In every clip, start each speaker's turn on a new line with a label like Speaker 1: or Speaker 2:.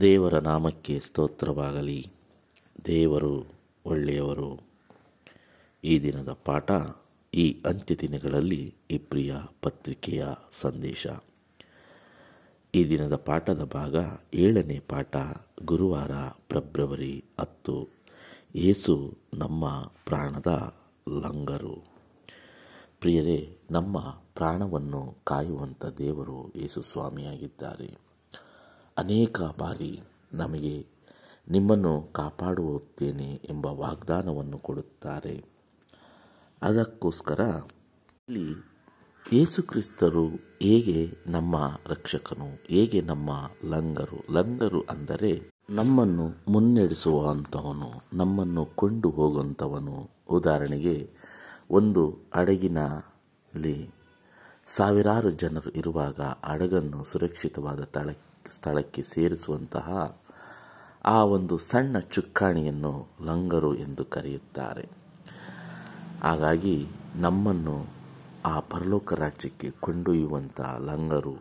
Speaker 1: ದೇವರ ನಾಮಕ್ಕೆ ಸ್ತೋತ್ರವಾಗಲಿ. ದೇವರು ಒಳ್ಳೆಯವರು. ಈ ದಿನದ ಪಾಠ ಈ ಅಂತ್ಯ ದಿನಗಳಲ್ಲಿ ಇಬ್ರಿಯ ಪತ್ರಿಕೆಯ ಸಂದೇಶ. ಈ ದಿನದ ಪಾಠದ ಭಾಗ ಏಳನೇ ಪಾಠ, ಗುರುವಾರ ಫೆಬ್ರವರಿ ಹತ್ತು. ಏಸು ನಮ್ಮ ಪ್ರಾಣದ ಲಂಗರು. ಪ್ರಿಯರೇ, ನಮ್ಮ ಪ್ರಾಣವನ್ನು ಕಾಯುವಂಥ ದೇವರು ಯೇಸು ಸ್ವಾಮಿಯಾಗಿದ್ದಾರೆ. ಅನೇಕ ಬಾರಿ ನಮಗೆ ನಿಮ್ಮನ್ನು ಕಾಪಾಡುತ್ತೇನೆ ಎಂಬ ವಾಗ್ದಾನವನ್ನು ಕೊಡುತ್ತಾರೆ. ಅದಕ್ಕೋಸ್ಕರ ಇಲ್ಲಿ ಯೇಸುಕ್ರಿಸ್ತರು ಹೇಗೆ ನಮ್ಮ ರಕ್ಷಕನು, ಹೇಗೆ ನಮ್ಮ ಲಂಗರು ಲಂಗರು ಅಂದರೆ ನಮ್ಮನ್ನು ಮುನ್ನಡೆಸುವಂಥವನು ನಮ್ಮನ್ನು ಕೊಂಡು ಹೋಗುವಂಥವನು ಉದಾಹರಣೆಗೆ ಒಂದು ಹಡಗಿನಲ್ಲಿ ಸಾವಿರಾರು ಜನರು ಇರುವಾಗ ಹಡಗನ್ನು ಸುರಕ್ಷಿತವಾದ ತಳ ಸ್ಥಳಕ್ಕೆ ಸೇರಿಸುವಂತಹ ಆ ಒಂದು ಸಣ್ಣ ಚುಕ್ಕಾಣಿಯನ್ನು ಲಂಗರು ಎಂದು ಕರೆಯುತ್ತಾರೆ. ಹಾಗಾಗಿ ನಮ್ಮನ್ನು ಆ ಪರಲೋಕ ರಾಜ್ಯಕ್ಕೆ ಕೊಂಡೊಯ್ಯುವಂಥ ಲಂಗರು,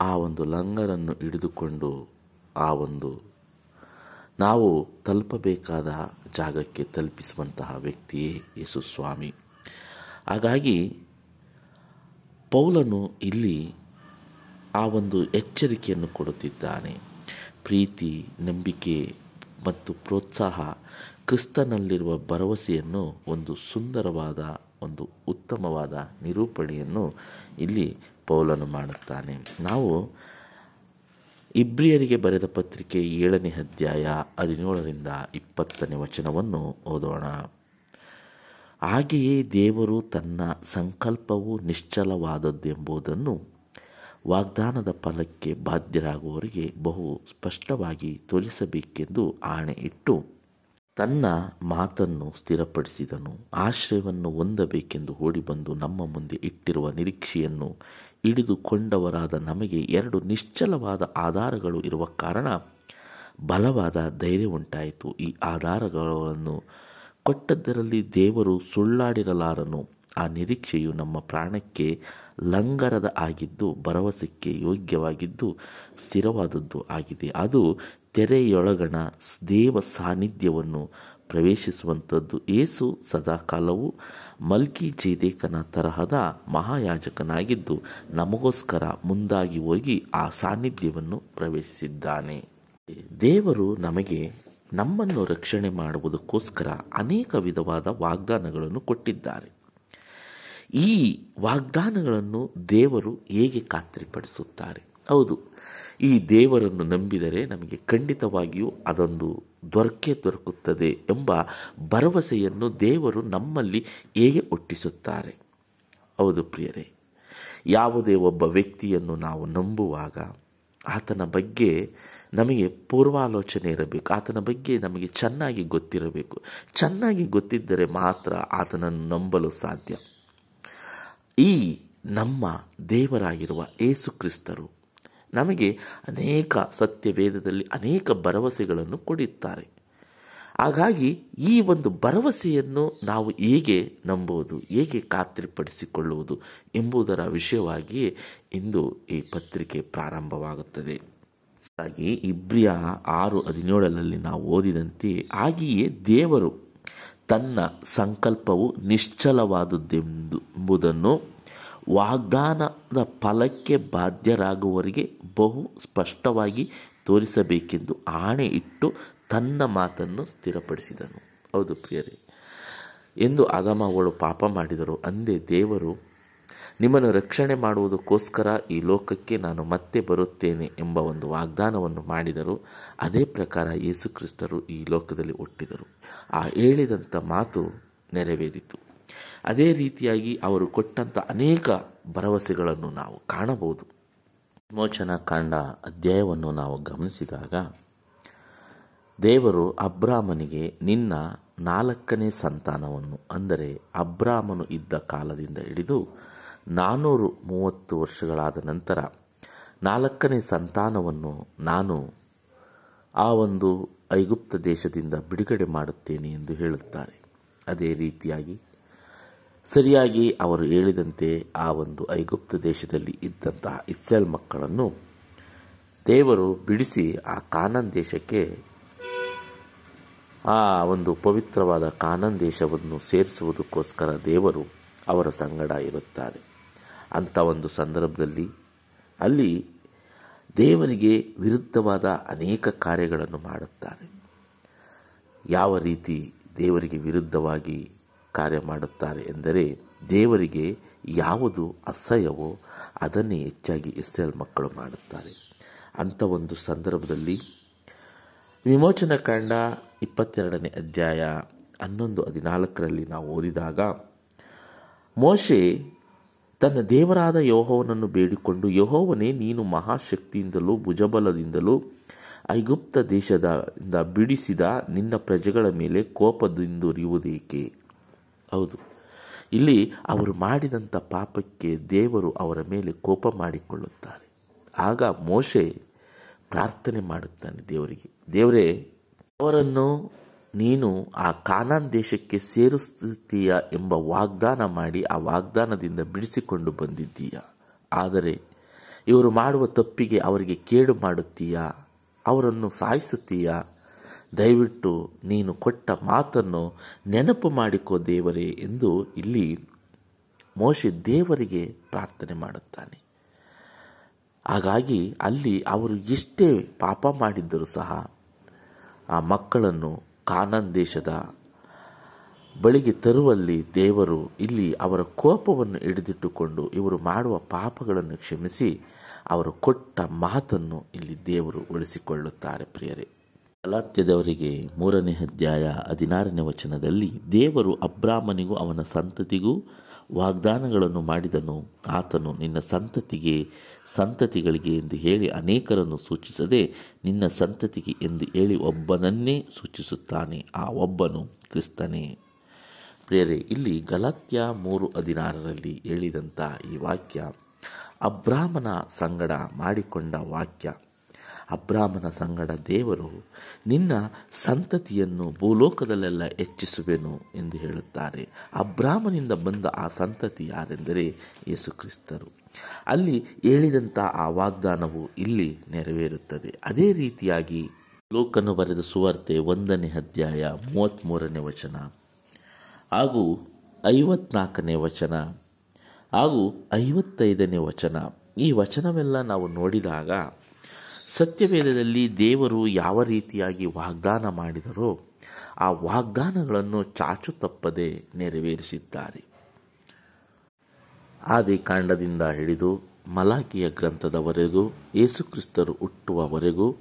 Speaker 1: ಆ ಒಂದು ಲಂಗರನ್ನು ಹಿಡಿದುಕೊಂಡು ಆ ಒಂದು ನಾವು ತಲುಪಬೇಕಾದ ಜಾಗಕ್ಕೆ ತಲುಪಿಸುವಂತಹ ವ್ಯಕ್ತಿಯೇ ಯೇಸು ಸ್ವಾಮಿ. ಹಾಗಾಗಿ ಪೌಲನು ಇಲ್ಲಿ ಆ ಒಂದು ಎಚ್ಚರಿಕೆಯನ್ನು ಕೊಡುತ್ತಿದ್ದಾನೆ. ಪ್ರೀತಿ, ನಂಬಿಕೆ ಮತ್ತು ಪ್ರೋತ್ಸಾಹ ಕ್ರಿಸ್ತನಲ್ಲಿರುವ ಭರವಸೆಯನ್ನು ಒಂದು ಸುಂದರವಾದ, ಒಂದು ಉತ್ತಮವಾದ ನಿರೂಪಣೆಯನ್ನು ಇಲ್ಲಿ ಪೌಲನು ಮಾಡುತ್ತಾನೆ. ನಾವು ಇಬ್ರಿಯರಿಗೆ ಬರೆದ ಪತ್ರಿಕೆ ಏಳನೇ ಅಧ್ಯಾಯ ಹದಿನೇಳರಿಂದ ಇಪ್ಪತ್ತನೇ ವಚನವನ್ನು ಓದೋಣ. ಹಾಗೆಯೇ ದೇವರು ತನ್ನ ಸಂಕಲ್ಪವು ನಿಶ್ಚಲವಾದದ್ದೆಂಬುದನ್ನು ವಾಗ್ದಾನದ ಫಲಕ್ಕೆ ಬಾಧ್ಯರಾಗುವವರಿಗೆ ಬಹು ಸ್ಪಷ್ಟವಾಗಿ ತೋರಿಸಬೇಕೆಂದು ಆಣೆ ಇಟ್ಟು ತನ್ನ ಮಾತನ್ನು ಸ್ಥಿರಪಡಿಸಿದನು. ಆಶ್ರಯವನ್ನು ಹೊಂದಬೇಕೆಂದು ಓಡಿಬಂದು ನಮ್ಮ ಮುಂದೆ ಇಟ್ಟಿರುವ ನಿರೀಕ್ಷೆಯನ್ನು ಹಿಡಿದುಕೊಂಡವರಾದ ನಮಗೆ ಎರಡು ನಿಶ್ಚಲವಾದ ಆಧಾರಗಳು ಇರುವ ಕಾರಣ ಬಲವಾದ ಧೈರ್ಯ ಉಂಟಾಯಿತು. ಈ ಆಧಾರಗಳನ್ನು ಕೊಟ್ಟದ್ದರಲ್ಲಿ ದೇವರು ಸುಳ್ಳಾಡಿರಲಾರನು. ಆ ನಿರೀಕ್ಷೆಯು ನಮ್ಮ ಪ್ರಾಣಕ್ಕೆ ಲಂಗರದ ಆಗಿದ್ದು, ಭರವಸೆಕ್ಕೆ ಯೋಗ್ಯವಾಗಿದ್ದು, ಸ್ಥಿರವಾದದ್ದು ಆಗಿದೆ. ಅದು ತೆರೆಯೊಳಗಣ ದೇವ ಸಾನ್ನಿಧ್ಯವನ್ನು ಪ್ರವೇಶಿಸುವಂಥದ್ದು. ಏಸು ಸದಾಕಾಲವು ಮಲ್ಕಿ ಜೇದೇಕನ ತರಹದ ಮಹಾಯಾಜಕನಾಗಿದ್ದು, ನಮಗೋಸ್ಕರ ಮುಂದಾಗಿ ಹೋಗಿ ಆ ಸಾನ್ನಿಧ್ಯವನ್ನು ಪ್ರವೇಶಿಸಿದ್ದಾನೆ. ದೇವರು ನಮಗೆ ನಮ್ಮನ್ನು ರಕ್ಷಣೆ ಮಾಡುವುದಕ್ಕೋಸ್ಕರ ಅನೇಕ ವಿಧವಾದ ವಾಗ್ದಾನಗಳನ್ನು ಕೊಟ್ಟಿದ್ದಾರೆ. ಈ ವಾಗ್ದಾನಗಳನ್ನು ದೇವರು ಹೇಗೆ ಖಾತ್ರಿಪಡಿಸುತ್ತಾರೆ? ಹೌದು, ಈ ದೇವರನ್ನು ನಂಬಿದರೆ ನಮಗೆ ಖಂಡಿತವಾಗಿಯೂ ಅದೊಂದು ದೊರಕೆ ದೊರಕುತ್ತದೆ ಎಂಬ ಭರವಸೆಯನ್ನು ದೇವರು ನಮ್ಮಲ್ಲಿ ಹೇಗೆ ಹುಟ್ಟಿಸುತ್ತಾರೆ? ಹೌದು ಪ್ರಿಯರೇ, ಯಾವುದೇ ಒಬ್ಬ ವ್ಯಕ್ತಿಯನ್ನು ನಾವು ನಂಬುವಾಗ ಆತನ ಬಗ್ಗೆ ನಮಗೆ ಪೂರ್ವಾಲೋಚನೆ ಇರಬೇಕು, ಆತನ ಬಗ್ಗೆ ನಮಗೆ ಚೆನ್ನಾಗಿ ಗೊತ್ತಿರಬೇಕು. ಚೆನ್ನಾಗಿ ಗೊತ್ತಿದ್ದರೆ ಮಾತ್ರ ಆತನನ್ನು ನಂಬಲು ಸಾಧ್ಯ. ಈ ನಮ್ಮ ದೇವರಾಗಿರುವ ಏಸು ಕ್ರಿಸ್ತರು ನಮಗೆ ಅನೇಕ ಸತ್ಯವೇದದಲ್ಲಿ ಅನೇಕ ಭರವಸೆಗಳನ್ನು ಕೊಡುತ್ತಾರೆ ಹಾಗಾಗಿ ಈ ಒಂದು ಭರವಸೆಯನ್ನು ನಾವು ಹೇಗೆ ನಂಬುವುದು, ಹೇಗೆ ಖಾತ್ರಿಪಡಿಸಿಕೊಳ್ಳುವುದು ಎಂಬುದರ ವಿಷಯವಾಗಿಯೇ ಇಂದು ಈ ಪತ್ರಿಕೆ ಪ್ರಾರಂಭವಾಗುತ್ತದೆ. ಹಾಗಾಗಿ ಇಬ್ರಿಯ ಆರು ಹದಿನೇಳರಲ್ಲಿ ನಾವು ಓದಿದಂತೆ, ಹಾಗೆಯೇ ದೇವರು ತನ್ನ ಸಂಕಲ್ಪವು ನಿಶ್ಚಲವಾದದ್ದೆಂಬುದನ್ನು ವಾಗ್ದಾನದ ಫಲಕ್ಕೆ ಬಾಧ್ಯರಾಗುವವರಿಗೆ ಬಹು ಸ್ಪಷ್ಟವಾಗಿ ತೋರಿಸಬೇಕೆಂದು ಆಣೆ ಇಟ್ಟು ತನ್ನ ಮಾತನ್ನು ಸ್ಥಿರಪಡಿಸಿದನು. ಹೌದು ಪ್ರಿಯರೇ, ಎಂದು ಆಗಮಗಳು ಪಾಪ ಮಾಡಿದರು. ಅಂದೇ ದೇವರು ನಿಮ್ಮನ್ನು ರಕ್ಷಣೆ ಮಾಡುವುದಕ್ಕೋಸ್ಕರ ಈ ಲೋಕಕ್ಕೆ ನಾನು ಮತ್ತೆ ಬರುತ್ತೇನೆ ಎಂಬ ಒಂದು ವಾಗ್ದಾನವನ್ನು ಮಾಡಿದರು. ಅದೇ ಪ್ರಕಾರ ಯೇಸುಕ್ರಿಸ್ತರು ಈ ಲೋಕದಲ್ಲಿ ಹುಟ್ಟಿದರು. ಆ ಹೇಳಿದಂಥ ಮಾತು ನೆರವೇರಿತು. ಅದೇ ರೀತಿಯಾಗಿ ಅವರು ಕೊಟ್ಟಂಥ ಅನೇಕ ಭರವಸೆಗಳನ್ನು ನಾವು ಕಾಣಬಹುದು. ವಿಮೋಚನಾ ಕಾಂಡ ಅಧ್ಯಾಯವನ್ನು ನಾವು ಗಮನಿಸಿದಾಗ, ದೇವರು ಅಬ್ರಾಮನಿಗೆ, ನಿನ್ನ ನಾಲ್ಕನೇ ಸಂತಾನವನ್ನು, ಅಂದರೆ ಅಬ್ರಾಮನು ಇದ್ದ ಕಾಲದಿಂದ ಹಿಡಿದು ನಾನ್ನೂರು ಮೂವತ್ತು ವರ್ಷಗಳಾದ ನಂತರ ನಾಲ್ಕನೇ ಸಂತಾನವನ್ನು ನಾನು ಆ ಒಂದು ಐಗುಪ್ತ ದೇಶದಿಂದ ಬಿಡುಗಡೆ ಮಾಡುತ್ತೇನೆ ಎಂದು ಹೇಳುತ್ತಾರೆ. ಅದೇ ರೀತಿಯಾಗಿ ಸರಿಯಾಗಿ ಅವರು ಹೇಳಿದಂತೆ ಆ ಒಂದು ಐಗುಪ್ತ ದೇಶದಲ್ಲಿ ಇದ್ದಂತಹ ಇಸ್ರೇಲ್ ಮಕ್ಕಳನ್ನು ದೇವರು ಬಿಡಿಸಿ ಆ ಕಾನನ್ ದೇಶಕ್ಕೆ ಆ ಒಂದು ಪವಿತ್ರವಾದ ಕಾನನ್ ದೇಶವನ್ನು ಸೇರಿಸುವುದಕ್ಕೋಸ್ಕರ ದೇವರು ಅವರ ಸಂಗಡ ಇರುತ್ತಾರೆ. ಅಂಥ ಒಂದು ಸಂದರ್ಭದಲ್ಲಿ ಅಲ್ಲಿ ದೇವರಿಗೆ ವಿರುದ್ಧವಾದ ಅನೇಕ ಕಾರ್ಯಗಳನ್ನು ಮಾಡುತ್ತಾರೆ. ಯಾವ ರೀತಿ ದೇವರಿಗೆ ವಿರುದ್ಧವಾಗಿ ಕಾರ್ಯ ಮಾಡುತ್ತಾರೆ ಎಂದರೆ ದೇವರಿಗೆ ಯಾವುದು ಅಸಹ್ಯವೋ ಅದನ್ನೇ ಹೆಚ್ಚಾಗಿ ಇಸ್ರೇಲ್ ಮಕ್ಕಳು ಮಾಡುತ್ತಾರೆ. ಅಂಥ ಒಂದು ಸಂದರ್ಭದಲ್ಲಿ ವಿಮೋಚನ ಕಾಂಡ ಇಪ್ಪತ್ತೆರಡನೇ ಅಧ್ಯಾಯ ಹನ್ನೊಂದು ಹದಿನಾಲ್ಕರಲ್ಲಿ ನಾವು ಓದಿದಾಗ ಮೋಶೆ ತನ್ನ ದೇವರಾದ ಯಹೋವನನ್ನು ಬೇಡಿಕೊಂಡು, ಯಹೋವನೇ ನೀನು ಮಹಾಶಕ್ತಿಯಿಂದಲೂ ಭುಜಬಲದಿಂದಲೂ ಐಗುಪ್ತ ದೇಶದಿಂದ ಬಿಡಿಸಿದ ನಿನ್ನ ಪ್ರಜೆಗಳ ಮೇಲೆ ಕೋಪದಿಂದುರಿಯುವುದೇಕೆ? ಹೌದು. ಇಲ್ಲಿ ಅವರು ಮಾಡಿದಂಥ ಪಾಪಕ್ಕೆ ದೇವರು ಅವರ ಮೇಲೆ ಕೋಪ ಮಾಡಿಕೊಳ್ಳುತ್ತಾರೆ. ಆಗ ಮೋಶೆ ಪ್ರಾರ್ಥನೆ ಮಾಡುತ್ತಾನೆ ದೇವರಿಗೆ. ದೇವರೇ, ಅವರನ್ನು ನೀನು ಆ ಕಾನಾನ್ ದೇಶಕ್ಕೆ ಸೇರಿಸುತ್ತೀಯ ಎಂಬ ವಾಗ್ದಾನ ಮಾಡಿ ಆ ವಾಗ್ದಾನದಿಂದ ಬಿಡಿಸಿಕೊಂಡು ಬಂದಿದ್ದೀಯ? ಆದರೆ ಇವರು ಮಾಡುವ ತಪ್ಪಿಗೆ ಅವರಿಗೆ ಕೇಡು ಮಾಡುತ್ತೀಯಾ? ಅವರನ್ನು ಸಾಯಿಸುತ್ತೀಯಾ? ದಯವಿಟ್ಟು ನೀನು ಕೊಟ್ಟ ಮಾತನ್ನು ನೆನಪು ಮಾಡಿಕೋ ದೇವರೇ ಎಂದು ಇಲ್ಲಿ ಮೋಶೆ ದೇವರಿಗೆ ಪ್ರಾರ್ಥನೆ ಮಾಡುತ್ತಾನೆ. ಹಾಗಾಗಿ ಅಲ್ಲಿ ಅವರು ಎಷ್ಟೇ ಪಾಪ ಮಾಡಿದ್ದರೂ ಸಹ ಆ ಮಕ್ಕಳನ್ನು ಕಾನನ್ ದೇಶದ ಬಳಿಗೆ ತರುವಲ್ಲಿ ದೇವರು ಇಲ್ಲಿ ಅವರ ಕೋಪವನ್ನು ಹಿಡಿದಿಟ್ಟುಕೊಂಡು ಇವರು ಮಾಡುವ ಪಾಪಗಳನ್ನು ಕ್ಷಮಿಸಿ ಅವರು ಕೊಟ್ಟ ಮಾತನ್ನು ಇಲ್ಲಿ ದೇವರು ಉಳಿಸಿಕೊಳ್ಳುತ್ತಾರೆ ಪ್ರಿಯರೇ. ಗಲಾತ್ಯದವರಿಗೆ ಮೂರನೇ ಅಧ್ಯಾಯ ಹದಿನಾರನೇ ವಚನದಲ್ಲಿ ದೇವರು ಅಬ್ರಾಹ್ಮನಿಗೂ ಅವನ ಸಂತತಿಗೂ ವಾಗ್ದಾನಗಳನ್ನು ಮಾಡಿದನು. ಆತನು ನಿನ್ನ ಸಂತತಿಗೆ, ಸಂತತಿಗಳಿಗೆ ಎಂದು ಹೇಳಿ ಅನೇಕರನ್ನು ಸೂಚಿಸದೆ ನಿನ್ನ ಸಂತತಿಗೆ ಎಂದು ಹೇಳಿ ಒಬ್ಬನನ್ನೇ ಸೂಚಿಸುತ್ತಾನೆ. ಆ ಒಬ್ಬನು ಕ್ರಿಸ್ತನೇ. ಪ್ರೇರೆ ಇಲ್ಲಿ ಗಲಾತ್ಯ ಮೂರು ಹದಿನಾರರಲ್ಲಿ ಹೇಳಿದಂಥ ಈ ವಾಕ್ಯ ಅಬ್ರಾಹ್ಮನ ಸಂಗಡ ಮಾಡಿಕೊಂಡ ವಾಕ್ಯ. ಅಬ್ರಾಹ್ಮನ ಸಂಗಡ ದೇವರು ನಿನ್ನ ಸಂತತಿಯನ್ನು ಭೂಲೋಕದಲ್ಲೆಲ್ಲ ಹೆಚ್ಚಿಸುವೆನು ಎಂದು ಹೇಳುತ್ತಾರೆ. ಅಬ್ರಾಹ್ಮನಿಂದ ಬಂದ ಆ ಸಂತತಿ ಯಾರೆಂದರೆ ಯೇಸುಕ್ರಿಸ್ತರು ಅಲ್ಲಿ ಹೇಳಿದಂಥ ಆ ವಾಗ್ದಾನವು ಇಲ್ಲಿ ನೆರವೇರುತ್ತದೆ. ಅದೇ ರೀತಿಯಾಗಿ ಲೋಕನು ಬರೆದ ಸುವಾರ್ತೆ ಒಂದನೇ ಅಧ್ಯಾಯ ಮೂವತ್ತ್ಮೂರನೇ ವಚನ ಹಾಗೂ ಐವತ್ನಾಲ್ಕನೇ ವಚನ ಹಾಗೂ ಐವತ್ತೈದನೇ ವಚನ. ಈ ವಚನವೆಲ್ಲ ನಾವು ನೋಡಿದಾಗ ಸತ್ಯವೇದದಲ್ಲಿ ದೇವರು ಯಾವ ರೀತಿಯಾಗಿ ವಾಗ್ದಾನ ಮಾಡಿದರೋ ಆ ವಾಗ್ದಾನಗಳನ್ನು ಚಾಚು ತಪ್ಪದೆ ನೆರವೇರಿಸಿದ್ದಾರೆ. ಆದಿಕಾಂಡದಿಂದ ಹಿಡಿದು ಮಲಾಕಿಯ ಗ್ರಂಥದವರೆಗೂ, ಯೇಸುಕ್ರಿಸ್ತರು ಹುಟ್ಟುವವರೆಗೂ,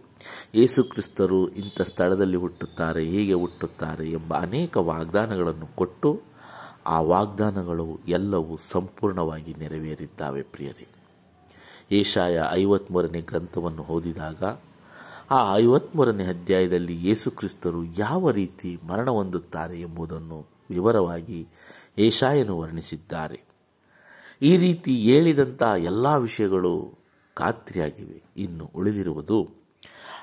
Speaker 1: ಯೇಸುಕ್ರಿಸ್ತರು ಇಂಥ ಸ್ಥಳದಲ್ಲಿ ಹುಟ್ಟುತ್ತಾರೆ, ಹೀಗೆ ಹುಟ್ಟುತ್ತಾರೆ ಎಂಬ ಅನೇಕ ವಾಗ್ದಾನಗಳನ್ನು ಕೊಟ್ಟು ಆ ವಾಗ್ದಾನಗಳು ಎಲ್ಲವೂ ಸಂಪೂರ್ಣವಾಗಿ ನೆರವೇರಿದ್ದಾವೆ ಪ್ರಿಯರೇ. ಏಷಾಯ ಐವತ್ಮೂರನೇ ಗ್ರಂಥವನ್ನು ಓದಿದಾಗ, ಆ ಐವತ್ಮೂರನೇ ಅಧ್ಯಾಯದಲ್ಲಿ ಯೇಸುಕ್ರಿಸ್ತರು ಯಾವ ರೀತಿ ಮರಣ ಹೊಂದುತ್ತಾರೆ ಎಂಬುದನ್ನು ವಿವರವಾಗಿ ಏಷಾಯನು ವರ್ಣಿಸಿದ್ದಾರೆ. ಈ ರೀತಿ ಹೇಳಿದಂಥ ಎಲ್ಲ ವಿಷಯಗಳು ಖಾತ್ರಿಯಾಗಿವೆ. ಇನ್ನು ಉಳಿದಿರುವುದು,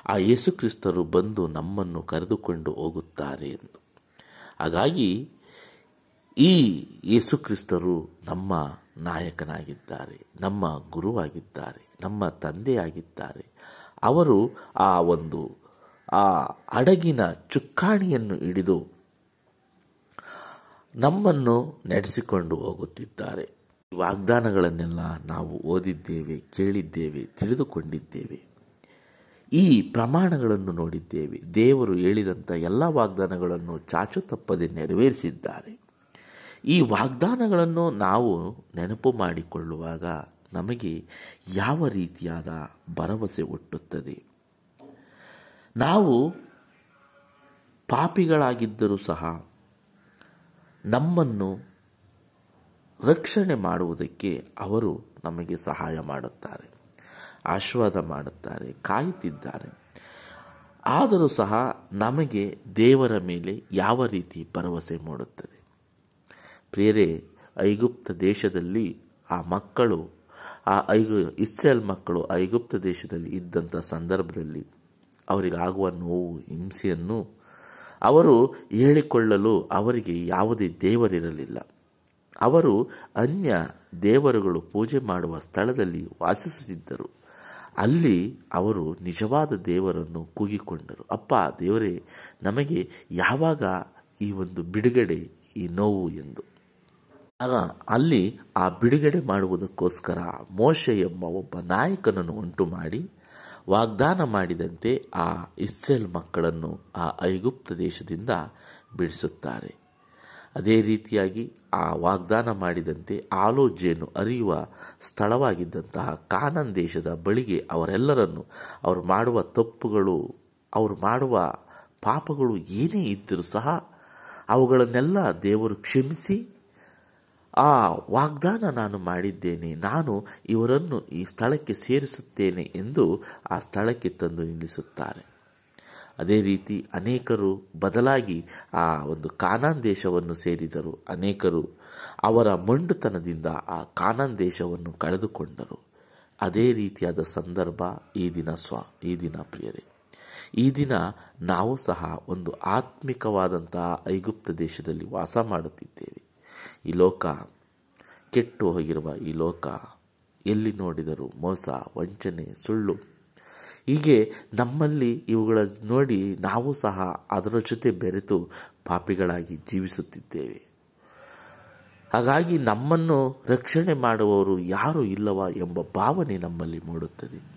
Speaker 1: ಆ ಯೇಸುಕ್ರಿಸ್ತರು ಬಂದು ನಮ್ಮನ್ನು ಕರೆದುಕೊಂಡು ಹೋಗುತ್ತಾರೆ ಎಂದು. ಹಾಗಾಗಿ ಈ ಯೇಸುಕ್ರಿಸ್ತರು ನಮ್ಮ ನಾಯಕನಾಗಿದ್ದಾರೆ, ನಮ್ಮ ಗುರುವಾಗಿದ್ದಾರೆ, ನಮ್ಮ ತಂದೆಯಾಗಿದ್ದಾರೆ. ಅವರು ಆ ಒಂದು, ಆ ಹಡಗಿನ ಚುಕ್ಕಾಣಿಯನ್ನು ಹಿಡಿದು ನಮ್ಮನ್ನು ನಡೆಸಿಕೊಂಡು ಹೋಗುತ್ತಿದ್ದಾರೆ. ವಾಗ್ದಾನಗಳನ್ನೆಲ್ಲ ನಾವು ಓದಿದ್ದೇವೆ, ಕೇಳಿದ್ದೇವೆ, ತಿಳಿದುಕೊಂಡಿದ್ದೇವೆ. ಈ ಪ್ರಮಾಣಗಳನ್ನು ನೋಡಿದ್ದೇವೆ. ದೇವರು ಹೇಳಿದಂಥ ಎಲ್ಲ ವಾಗ್ದಾನಗಳನ್ನು ಚಾಚು ತಪ್ಪದೆ ನೆರವೇರಿಸಿದ್ದಾರೆ. ಈ ವಾಗ್ದಾನಗಳನ್ನು ನಾವು ನೆನಪು ಮಾಡಿಕೊಳ್ಳುವಾಗ ನಮಗೆ ಯಾವ ರೀತಿಯಾದ ಭರವಸೆ ಹುಟ್ಟುತ್ತದೆ ನಾವು ಪಾಪಿಗಳಾಗಿದ್ದರೂ ಸಹ ನಮ್ಮನ್ನು ರಕ್ಷಣೆ ಮಾಡುವುದಕ್ಕೆ ಅವರು ನಮಗೆ ಸಹಾಯ ಮಾಡುತ್ತಾರೆ, ಆಶೀರ್ವಾದ ಮಾಡುತ್ತಾರೆ, ಕಾಯುತ್ತಿದ್ದಾರೆ. ಆದರೂ ಸಹ ನಮಗೆ ದೇವರ ಮೇಲೆ ಯಾವ ರೀತಿ ಭರವಸೆ ಮೂಡುತ್ತದೆ? ಪ್ರಿಯರೇ ಐಗುಪ್ತ ದೇಶದಲ್ಲಿ ಆ ಮಕ್ಕಳು, ಆ ಐಗು ಇಸ್ರೇಲ್ ಮಕ್ಕಳು ಐಗುಪ್ತ ದೇಶದಲ್ಲಿ ಇದ್ದಂಥ ಸಂದರ್ಭದಲ್ಲಿ ಅವರಿಗಾಗುವ ನೋವು, ಹಿಂಸೆಯನ್ನು ಅವರು ಹೇಳಿಕೊಳ್ಳಲು ಅವರಿಗೆ ಯಾವುದೇ ದೇವರಿರಲಿಲ್ಲ. ಅವರು ಅನ್ಯ ದೇವರುಗಳು ಪೂಜೆ ಮಾಡುವ ಸ್ಥಳದಲ್ಲಿ ವಾಸಿಸುತ್ತಿದ್ದರು. ಅಲ್ಲಿ ಅವರು ನಿಜವಾದ ದೇವರನ್ನು ಕೂಗಿಕೊಂಡರು. ಅಪ್ಪ, ದೇವರೇ, ನಮಗೆ ಯಾವಾಗ ಈ ಒಂದು ಬಿಡುಗಡೆ, ಈ ನೋವು ಎಂದು? ಆಗ ಅಲ್ಲಿ ಆ ಬಿಡುಗಡೆ ಮಾಡುವುದಕ್ಕೋಸ್ಕರ ಮೋಶೆ ಎಂಬ ಒಬ್ಬ ನಾಯಕನನ್ನು ಉಂಟು ಮಾಡಿ ವಾಗ್ದಾನ ಮಾಡಿದಂತೆ ಆ ಇಸ್ರೇಲ್ ಮಕ್ಕಳನ್ನು ಆ ಐಗುಪ್ತ ದೇಶದಿಂದ ಬಿಡಿಸುತ್ತಾರೆ. ಅದೇ ರೀತಿಯಾಗಿ ಆ ವಾಗ್ದಾನ ಮಾಡಿದಂತೆ ಆಲೋಜೇನು ಅರಿಯುವ ಸ್ಥಳವಾಗಿದ್ದಂತಹ ಕಾನನ್ ದೇಶದ ಬಳಿಗೆ ಅವರೆಲ್ಲರನ್ನು ಅವರು ಮಾಡುವ ತಪ್ಪುಗಳು, ಅವರು ಮಾಡುವ ಪಾಪಗಳು ಏನೇ ಇದ್ದರೂ ಸಹ ಅವುಗಳನ್ನೆಲ್ಲ ದೇವರು ಕ್ಷಮಿಸಿ ಆ ವಾಗ್ದಾನ ನಾನು ಮಾಡಿದ್ದೇನೆ, ನಾನು ಇವರನ್ನು ಈ ಸ್ಥಳಕ್ಕೆ ಸೇರಿಸುತ್ತೇನೆ ಎಂದು ಆ ಸ್ಥಳಕ್ಕೆ ತಂದು ನಿಲ್ಲಿಸುತ್ತಾರೆ. ಅದೇ ರೀತಿ ಅನೇಕರು ಬದಲಾಗಿ ಆ ಒಂದು ಕಾನಾನ್ ದೇಶವನ್ನು ಸೇರಿದರು. ಅನೇಕರು ಅವರ ಮಂಡುತನದಿಂದ ಆ ಕಾನಾನ್ ದೇಶವನ್ನು ಕಳೆದುಕೊಂಡರು. ಅದೇ ರೀತಿಯಾದ ಸಂದರ್ಭ ಈ ದಿನ ಸ್ವ, ಈ ದಿನ ಪ್ರಿಯರೇ. ಈ ದಿನ ನಾವು ಸಹ ಒಂದು ಆತ್ಮಿಕವಾದಂತಹ ಐಗುಪ್ತ ದೇಶದಲ್ಲಿ ವಾಸ ಮಾಡುತ್ತಿದ್ದೇವೆ. ಈ ಲೋಕ, ಕೆಟ್ಟು ಹೋಗಿರುವ ಈ ಲೋಕ, ಎಲ್ಲಿ ನೋಡಿದರೂ ಮೋಸ, ವಂಚನೆ, ಸುಳ್ಳು. ಹೀಗೆ ನಮ್ಮಲ್ಲಿ ಇವುಗಳ ನೋಡಿ ನಾವು ಸಹ ಅದರ ಜೊತೆ ಬೆರೆತು ಪಾಪಿಗಳಾಗಿ ಜೀವಿಸುತ್ತಿದ್ದೇವೆ. ಹಾಗಾಗಿ ನಮ್ಮನ್ನು ರಕ್ಷಣೆ ಮಾಡುವವರು ಯಾರು ಇಲ್ಲವ ಎಂಬ ಭಾವನೆ ನಮ್ಮಲ್ಲಿ ಮೂಡುತ್ತದೆ.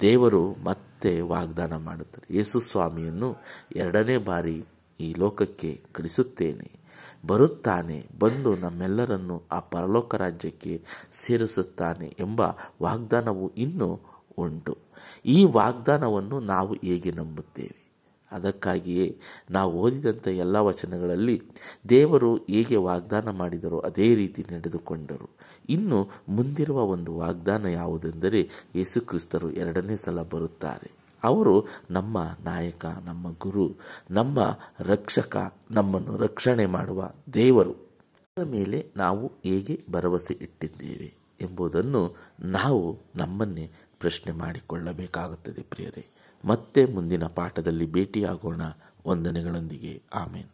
Speaker 1: ದೇವರು ಮತ್ತೆ ವಾಗ್ದಾನ ಮಾಡುತ್ತಾರೆ. ಯೇಸು ಸ್ವಾಮಿಯನ್ನು ಎರಡನೇ ಬಾರಿ ಈ ಲೋಕಕ್ಕೆ ಕಳಿಸುತ್ತೇನೆ. ಬರುತ್ತಾನೆ, ಬಂದು ನಮ್ಮೆಲ್ಲರನ್ನು ಆ ಪರಲೋಕ ರಾಜ್ಯಕ್ಕೆ ಸೇರಿಸುತ್ತಾನೆ ಎಂಬ ವಾಗ್ದಾನವು ಇನ್ನೂ ಉಂಟು. ಈ ವಾಗ್ದಾನವನ್ನು ನಾವು ಹೇಗೆ ನಂಬುತ್ತೇವೆ? ಅದಕ್ಕಾಗಿಯೇ ನಾವು ಓದಿದಂಥ ಎಲ್ಲ ವಚನಗಳಲ್ಲಿ ದೇವರು ಹೇಗೆ ವಾಗ್ದಾನ ಮಾಡಿದರೋ ಅದೇ ರೀತಿ ನಡೆದುಕೊಂಡರು. ಇನ್ನು ಮುಂದಿರುವ ಒಂದು ವಾಗ್ದಾನ ಯಾವುದೆಂದರೆ ಯೇಸುಕ್ರಿಸ್ತರು ಎರಡನೇ ಸಲ ಬರುತ್ತಾರೆ. ಅವರು ನಮ್ಮ ನಾಯಕ, ನಮ್ಮ ಗುರು, ನಮ್ಮ ರಕ್ಷಕ, ನಮ್ಮನ್ನು ರಕ್ಷಣೆ ಮಾಡುವ ದೇವರು. ಅದರ ಮೇಲೆ ನಾವು ಹೇಗೆ ಭರವಸೆ ಇಟ್ಟಿದ್ದೇವೆ ಎಂಬುದನ್ನು ನಾವು ನಮ್ಮನ್ನೇ ಪ್ರಶ್ನೆ ಮಾಡಿಕೊಳ್ಳಬೇಕಾಗುತ್ತದೆ ಪ್ರಿಯರೇ. ಮತ್ತೆ ಮುಂದಿನ ಪಾಠದಲ್ಲಿ ಭೇಟಿಯಾಗೋಣ. ವಂದನೆಗಳೊಂದಿಗೆ. ಆಮೇನ್.